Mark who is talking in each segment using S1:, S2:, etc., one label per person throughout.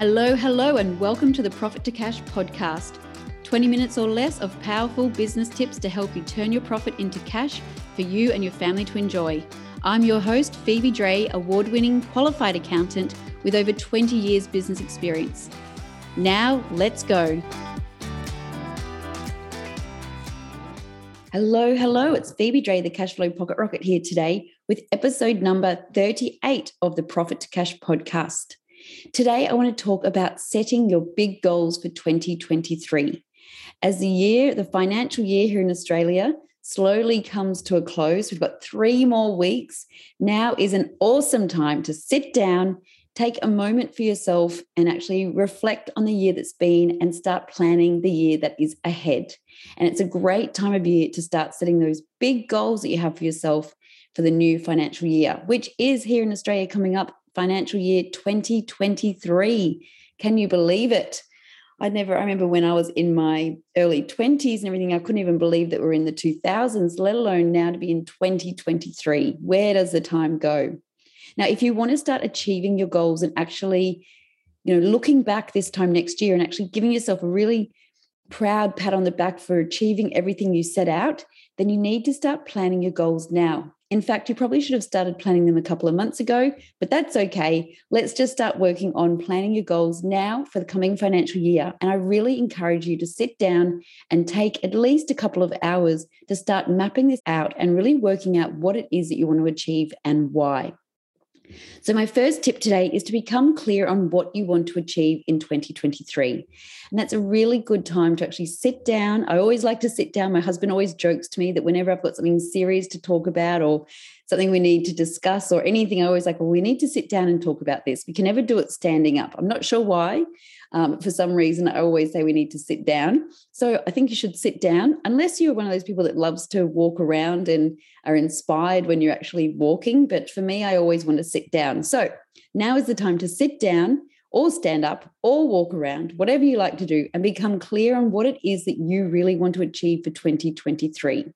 S1: Hello, hello, and welcome to the Profit to Cash podcast. 20 minutes or less of powerful business tips to help you turn your profit into cash for you and your family to enjoy. I'm your host, Phoebe Dray, award winning qualified accountant with over 20 years business experience. Now, let's go. Hello, hello. It's Phoebe Dray, the Cashflow Pocket Rocket, here today with episode number 38 of the Profit to Cash podcast. Today, I want to talk about setting your big goals for 2023. As the year, the financial year here in Australia, slowly comes to a close, we've got three more weeks. Now is an awesome time to sit down, take a moment for yourself, and actually reflect on the year that's been and start planning the year that is ahead. And it's a great time of year to start setting those big goals that you have for yourself for the new financial year, which is here in Australia coming up financial year 2023. Can you believe it? I never, I remember when I was in my early 20s and everything, I couldn't even believe that we're in the 2000s, let alone now to be in 2023. Where does the time go? Now, if you want to start achieving your goals and actually, you know, looking back this time next year and actually giving yourself a really proud pat on the back for achieving everything you set out, then you need to start planning your goals now. In fact, you probably should have started planning them a couple of months ago, but that's okay. Let's just start working on planning your goals now for the coming financial year. And I really encourage you to sit down and take at least a couple of hours to start mapping this out and really working out what it is that you want to achieve and why. So, my first tip today is to become clear on what you want to achieve in 2023. And that's a really good time to actually sit down. I always like to sit down. My husband always jokes to me that whenever I've got something serious to talk about or something we need to discuss or anything, I always like, well, we need to sit down and talk about this. We can never do it standing up. I'm not sure why. Um, for some reason, I always say we need to sit down. So I think you should sit down, unless you're one of those people that loves to walk around and are inspired when you're actually walking. But for me, I always want to sit down. So now is the time to sit down or stand up or walk around, whatever you like to do, and become clear on what it is that you really want to achieve for 2023.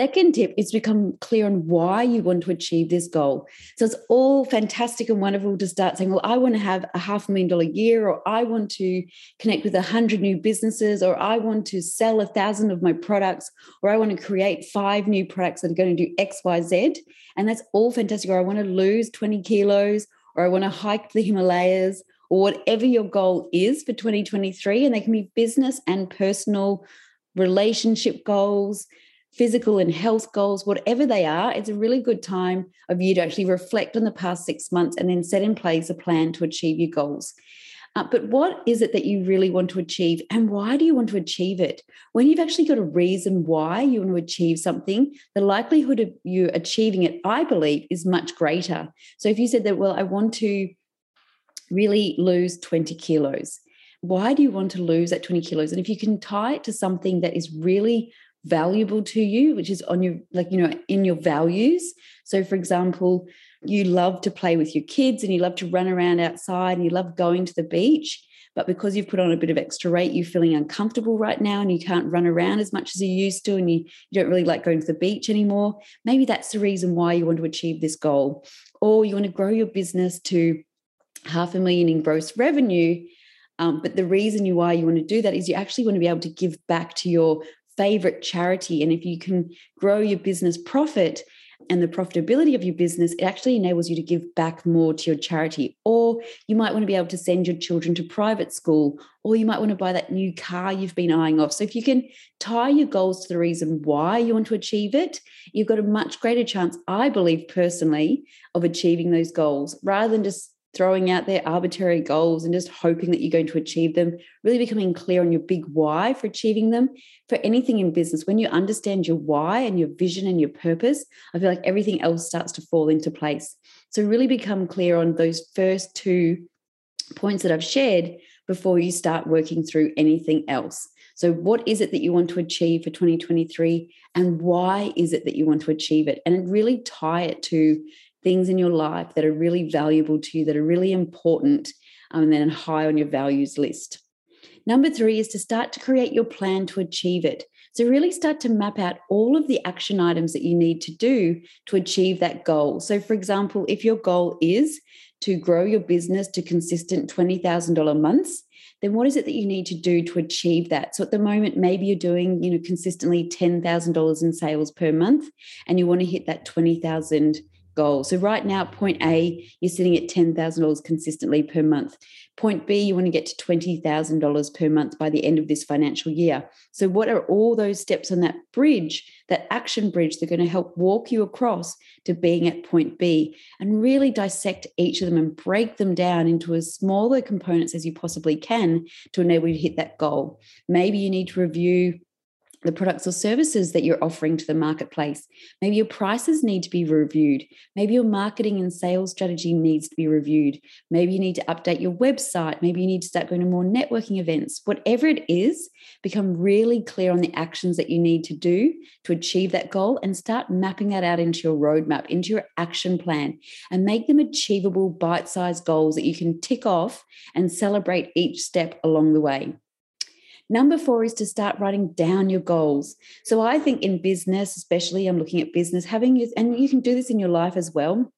S1: Second tip is become clear on why you want to achieve this goal. So it's all fantastic and wonderful to start saying, well, I want to have a half million dollar year, or I want to connect with a hundred new businesses, or I want to sell a thousand of my products, or I want to create five new products that are going to do X, Y, Z. And that's all fantastic. Or I want to lose 20 kilos, or I want to hike the Himalayas, or whatever your goal is for 2023. And they can be business and personal relationship goals physical and health goals, whatever they are, it's a really good time of you to actually reflect on the past six months and then set in place a plan to achieve your goals. Uh, but what is it that you really want to achieve and why do you want to achieve it? When you've actually got a reason why you want to achieve something, the likelihood of you achieving it, I believe, is much greater. So if you said that, well, I want to really lose 20 kilos, why do you want to lose that 20 kilos? And if you can tie it to something that is really valuable to you, which is on your, like, you know, in your values. So, for example, you love to play with your kids and you love to run around outside and you love going to the beach. But because you've put on a bit of extra weight, you're feeling uncomfortable right now and you can't run around as much as you used to and you, you don't really like going to the beach anymore. Maybe that's the reason why you want to achieve this goal. Or you want to grow your business to half a million in gross revenue. Um, but the reason you why you want to do that is you actually want to be able to give back to your favorite charity. And if you can grow your business profit and the profitability of your business, it actually enables you to give back more to your charity. Or you might want to be able to send your children to private school, or you might want to buy that new car you've been eyeing off. So if you can tie your goals to the reason why you want to achieve it, you've got a much greater chance, I believe personally, of achieving those goals rather than just throwing out their arbitrary goals and just hoping that you're going to achieve them, really becoming clear on your big why for achieving them. For anything in business, when you understand your why and your vision and your purpose, I feel like everything else starts to fall into place. So, really become clear on those first two points that I've shared before you start working through anything else. So, what is it that you want to achieve for 2023? And why is it that you want to achieve it? And really tie it to things in your life that are really valuable to you, that are really important, um, and then high on your values list. Number three is to start to create your plan to achieve it. So, really start to map out all of the action items that you need to do to achieve that goal. So, for example, if your goal is to grow your business to consistent $20,000 months, then what is it that you need to do to achieve that? So at the moment, maybe you're doing, you know, consistently $10,000 in sales per month and you want to hit that 20,000 goal. So right now, point A, you're sitting at $10,000 consistently per month. Point B, you want to get to $20,000 per month by the end of this financial year. So, what are all those steps on that bridge, that action bridge, that are going to help walk you across to being at point B and really dissect each of them and break them down into as smaller components as you possibly can to enable you to hit that goal? Maybe you need to review the products or services that you're offering to the marketplace. Maybe your prices need to be reviewed. Maybe your marketing and sales strategy needs to be reviewed. Maybe you need to update your website. Maybe you need to start going to more networking events. Whatever it is, become really clear on the actions that you need to do to achieve that goal and start mapping that out into your roadmap, into your action plan, and make them achievable bite sized goals that you can tick off and celebrate each step along the way. Number four is to start writing down your goals. So I think in business, especially, I'm looking at business, having you, and you can do this in your life as well.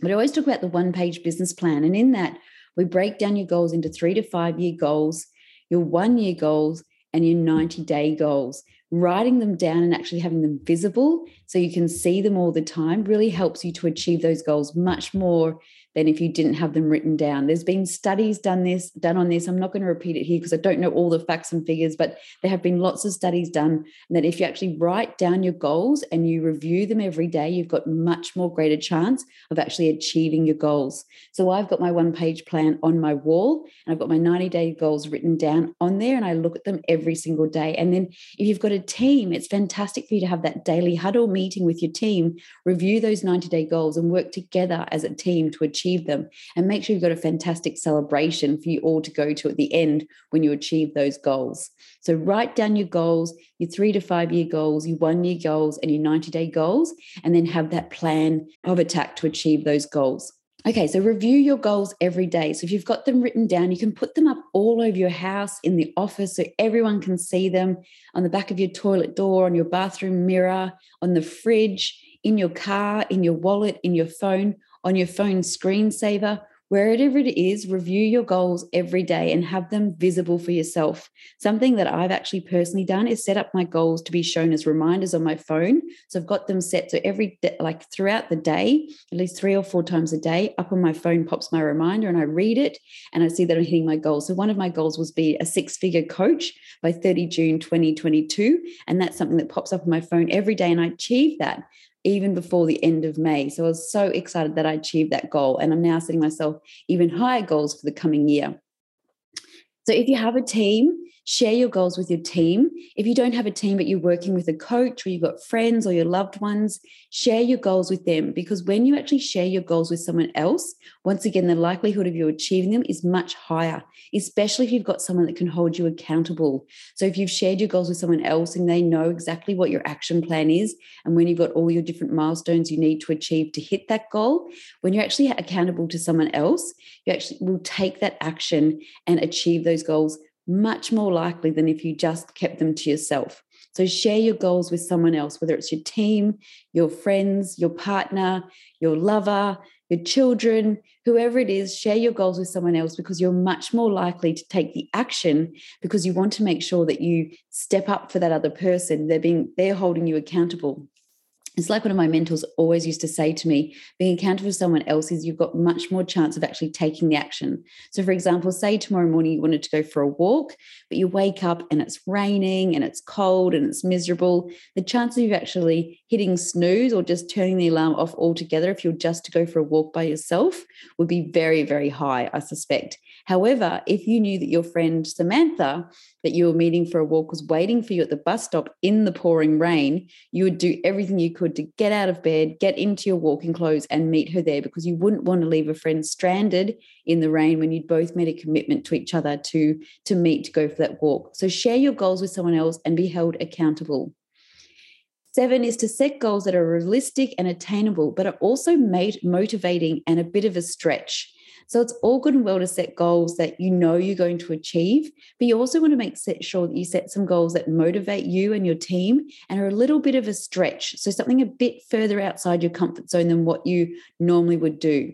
S1: But I always talk about the one page business plan. And in that, we break down your goals into three to five year goals, your one year goals, and your 90 day goals. Writing them down and actually having them visible so you can see them all the time really helps you to achieve those goals much more than if you didn't have them written down. There's been studies done this done on this. I'm not going to repeat it here because I don't know all the facts and figures, but there have been lots of studies done that if you actually write down your goals and you review them every day, you've got much more greater chance of actually achieving your goals. So I've got my one page plan on my wall and I've got my 90 day goals written down on there and I look at them every single day. And then if you've got a team, it's fantastic for you to have that daily huddle meeting with your team, review those 90 day goals and work together as a team to achieve achieve them and make sure you've got a fantastic celebration for you all to go to at the end when you achieve those goals. So write down your goals, your three to five year goals, your one year goals, and your 90 day goals, and then have that plan of attack to achieve those goals. Okay, so review your goals every day. So if you've got them written down, you can put them up all over your house, in the office, so everyone can see them on the back of your toilet door, on your bathroom mirror, on the fridge, in your car, in your wallet, in your phone, on your phone screensaver, wherever it is, review your goals every day and have them visible for yourself. Something that I've actually personally done is set up my goals to be shown as reminders on my phone. So I've got them set so every day, like throughout the day, at least three or four times a day, up on my phone pops my reminder and I read it and I see that I'm hitting my goals. So one of my goals was be a six-figure coach by 30 June 2022, and that's something that pops up on my phone every day and I achieve that even before the end of May. So I was so excited that I achieved that goal. And I'm now setting myself even higher goals for the coming year. So if you have a team, share your goals with your team. If you don't have a team, but you're working with a coach or you've got friends or your loved ones, share your goals with them because when you actually share your goals with someone else, once again, the likelihood of you achieving them is much higher, especially if you've got someone that can hold you accountable. So if you've shared your goals with someone else and they know exactly what your action plan is, and when you've got all your different milestones you need to achieve to hit that goal, when you're actually accountable to someone else, you actually will take that action and achieve those goals much more likely than if you just kept them to yourself. So share your goals with someone else, whether it's your team, your friends, your partner, your lover, your children, whoever it is, share your goals with someone else because you're much more likely to take the action because you want to make sure that you step up for that other person. They're being they're holding you accountable it's like one of my mentors always used to say to me being accountable for someone else is you've got much more chance of actually taking the action. So for example say tomorrow morning you wanted to go for a walk but you wake up and it's raining and it's cold and it's miserable. The chance of you actually hitting snooze or just turning the alarm off altogether if you're just to go for a walk by yourself would be very very high i suspect however if you knew that your friend samantha that you were meeting for a walk was waiting for you at the bus stop in the pouring rain you would do everything you could to get out of bed, get into your walking clothes, and meet her there because you wouldn't want to leave a friend stranded in the rain when you'd both made a commitment to each other to, to meet to go for that walk. So share your goals with someone else and be held accountable. Seven is to set goals that are realistic and attainable, but are also made motivating and a bit of a stretch. So it's all good and well to set goals that you know you're going to achieve, but you also want to make sure that you set some goals that motivate you and your team and are a little bit of a stretch. So something a bit further outside your comfort zone than what you normally would do.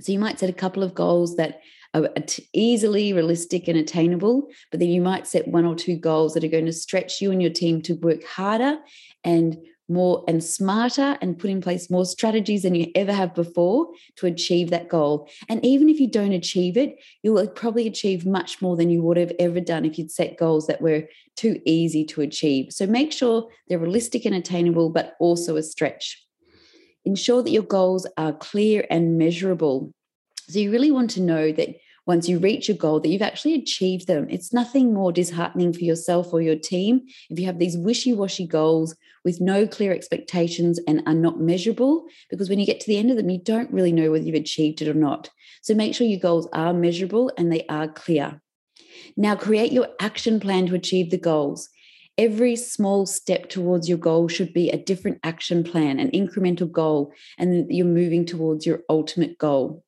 S1: So you might set a couple of goals that are easily realistic and attainable, but then you might set one or two goals that are going to stretch you and your team to work harder and more and smarter and put in place more strategies than you ever have before to achieve that goal. And even if you don't achieve it, you will probably achieve much more than you would have ever done if you'd set goals that were too easy to achieve. So make sure they're realistic and attainable, but also a stretch. Ensure that your goals are clear and measurable. So you really want to know that once you reach your goal that you've actually achieved them. It's nothing more disheartening for yourself or your team if you have these wishy washy goals with no clear expectations and are not measurable, because when you get to the end of them, you don't really know whether you've achieved it or not. So make sure your goals are measurable and they are clear. Now, create your action plan to achieve the goals. Every small step towards your goal should be a different action plan, an incremental goal, and you're moving towards your ultimate goal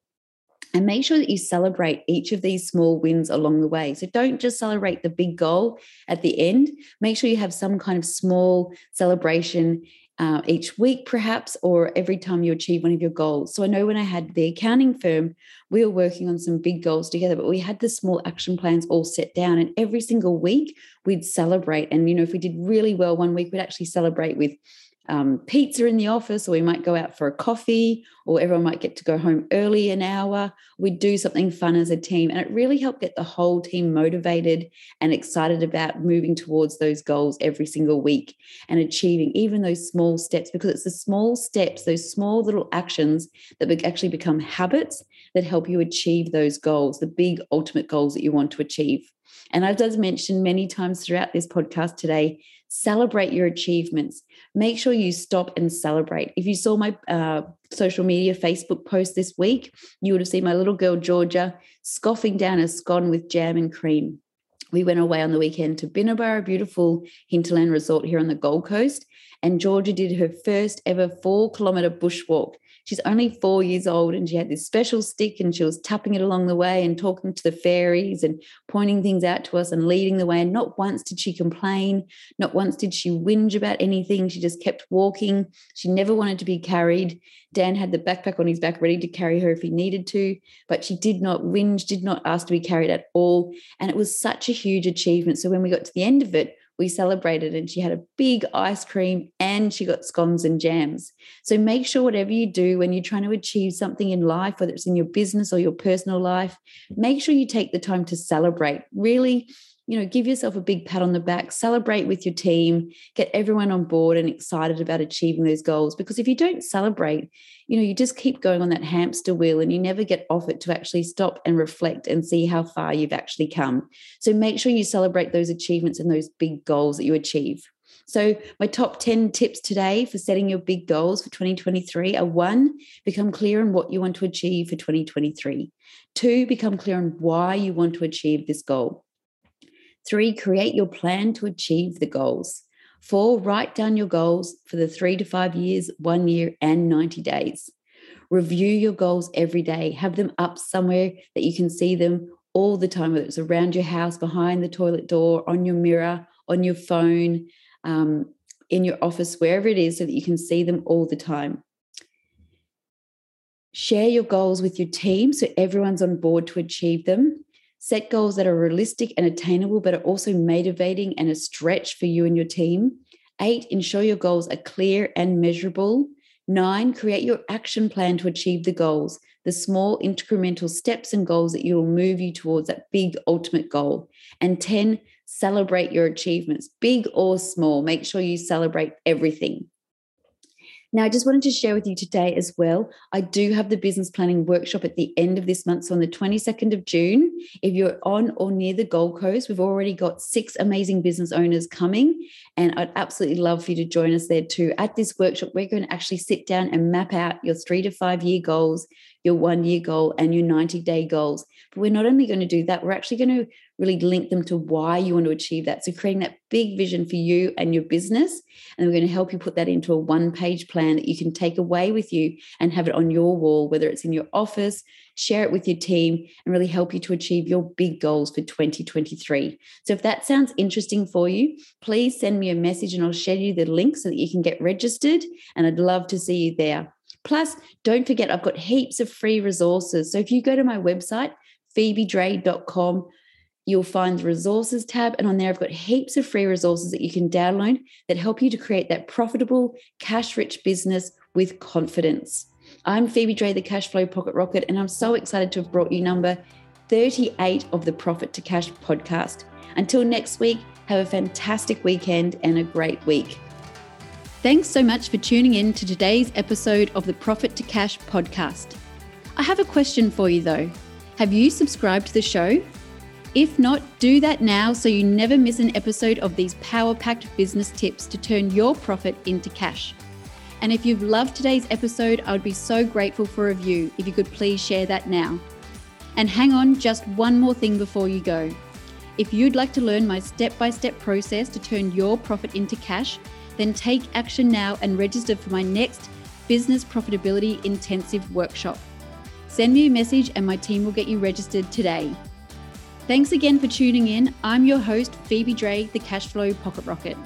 S1: and make sure that you celebrate each of these small wins along the way. So don't just celebrate the big goal at the end. Make sure you have some kind of small celebration uh, each week, perhaps, or every time you achieve one of your goals. So I know when I had the accounting firm, we were working on some big goals together, but we had the small action plans all set down. And every single week we'd celebrate. And, you know, if we did really well one week, we'd actually celebrate with um, pizza in the office, or we might go out for a coffee, or everyone might get to go home early an hour. We'd do something fun as a team. And it really helped get the whole team motivated and excited about moving towards those goals every single week and achieving even those small steps, because it's the small steps, those small little actions that actually become habits that help you achieve those goals, the big ultimate goals that you want to achieve. And as I've mentioned many times throughout this podcast today, celebrate your achievements. Make sure you stop and celebrate. If you saw my uh, social media Facebook post this week, you would have seen my little girl Georgia scoffing down a scone with jam and cream. We went away on the weekend to Binnaburra, a beautiful hinterland resort here on the Gold Coast, and Georgia did her first ever four kilometre bushwalk. She's only four years old and she had this special stick and she was tapping it along the way and talking to the fairies and pointing things out to us and leading the way. And not once did she complain, not once did she whinge about anything. She just kept walking. She never wanted to be carried. Dan had the backpack on his back ready to carry her if he needed to, but she did not whinge, did not ask to be carried at all. And it was such a huge achievement. So when we got to the end of it, we celebrated and she had a big ice cream and she got scones and jams. So make sure whatever you do when you're trying to achieve something in life, whether it's in your business or your personal life, make sure you take the time to celebrate. Really you know, give yourself a big pat on the back, celebrate with your team, get everyone on board and excited about achieving those goals. Because if you don't celebrate, you know, you just keep going on that hamster wheel and you never get off it to actually stop and reflect and see how far you've actually come. So make sure you celebrate those achievements and those big goals that you achieve. So, my top 10 tips today for setting your big goals for 2023 are one, become clear on what you want to achieve for 2023. Two, become clear on why you want to achieve this goal. Three, create your plan to achieve the goals. Four, write down your goals for the three to five years, one year, and 90 days. Review your goals every day. Have them up somewhere that you can see them all the time, whether it's around your house, behind the toilet door, on your mirror, on your phone, um, in your office, wherever it is, so that you can see them all the time. Share your goals with your team so everyone's on board to achieve them. Set goals that are realistic and attainable, but are also motivating and a stretch for you and your team. Eight, ensure your goals are clear and measurable. Nine, create your action plan to achieve the goals, the small incremental steps and goals that will move you towards that big ultimate goal. And 10, celebrate your achievements, big or small. Make sure you celebrate everything. Now, I just wanted to share with you today as well. I do have the business planning workshop at the end of this month. So, on the 22nd of June, if you're on or near the Gold Coast, we've already got six amazing business owners coming. And I'd absolutely love for you to join us there too. At this workshop, we're going to actually sit down and map out your three to five year goals, your one year goal, and your 90 day goals. But we're not only going to do that, we're actually going to really link them to why you want to achieve that. So, creating that big vision for you and your business. And we're going to help you put that into a one page plan that you can take away with you and have it on your wall, whether it's in your office, share it with your team, and really help you to achieve your big goals for 2023. So, if that sounds interesting for you, please send me a message and I'll share you the link so that you can get registered. And I'd love to see you there. Plus, don't forget, I've got heaps of free resources. So, if you go to my website, phoebedray.com you'll find the resources tab. And on there, I've got heaps of free resources that you can download that help you to create that profitable, cash rich business with confidence. I'm Phoebe Dray, the Cashflow Pocket Rocket, and I'm so excited to have brought you number 38 of the Profit to Cash podcast. Until next week, have a fantastic weekend and a great week. Thanks so much for tuning in to today's episode of the Profit to Cash podcast. I have a question for you though. Have you subscribed to the show? If not, do that now so you never miss an episode of these power packed business tips to turn your profit into cash. And if you've loved today's episode, I would be so grateful for a review if you could please share that now. And hang on, just one more thing before you go. If you'd like to learn my step by step process to turn your profit into cash, then take action now and register for my next Business Profitability Intensive Workshop. Send me a message and my team will get you registered today. Thanks again for tuning in. I'm your host, Phoebe Dray, the Cashflow Pocket Rocket.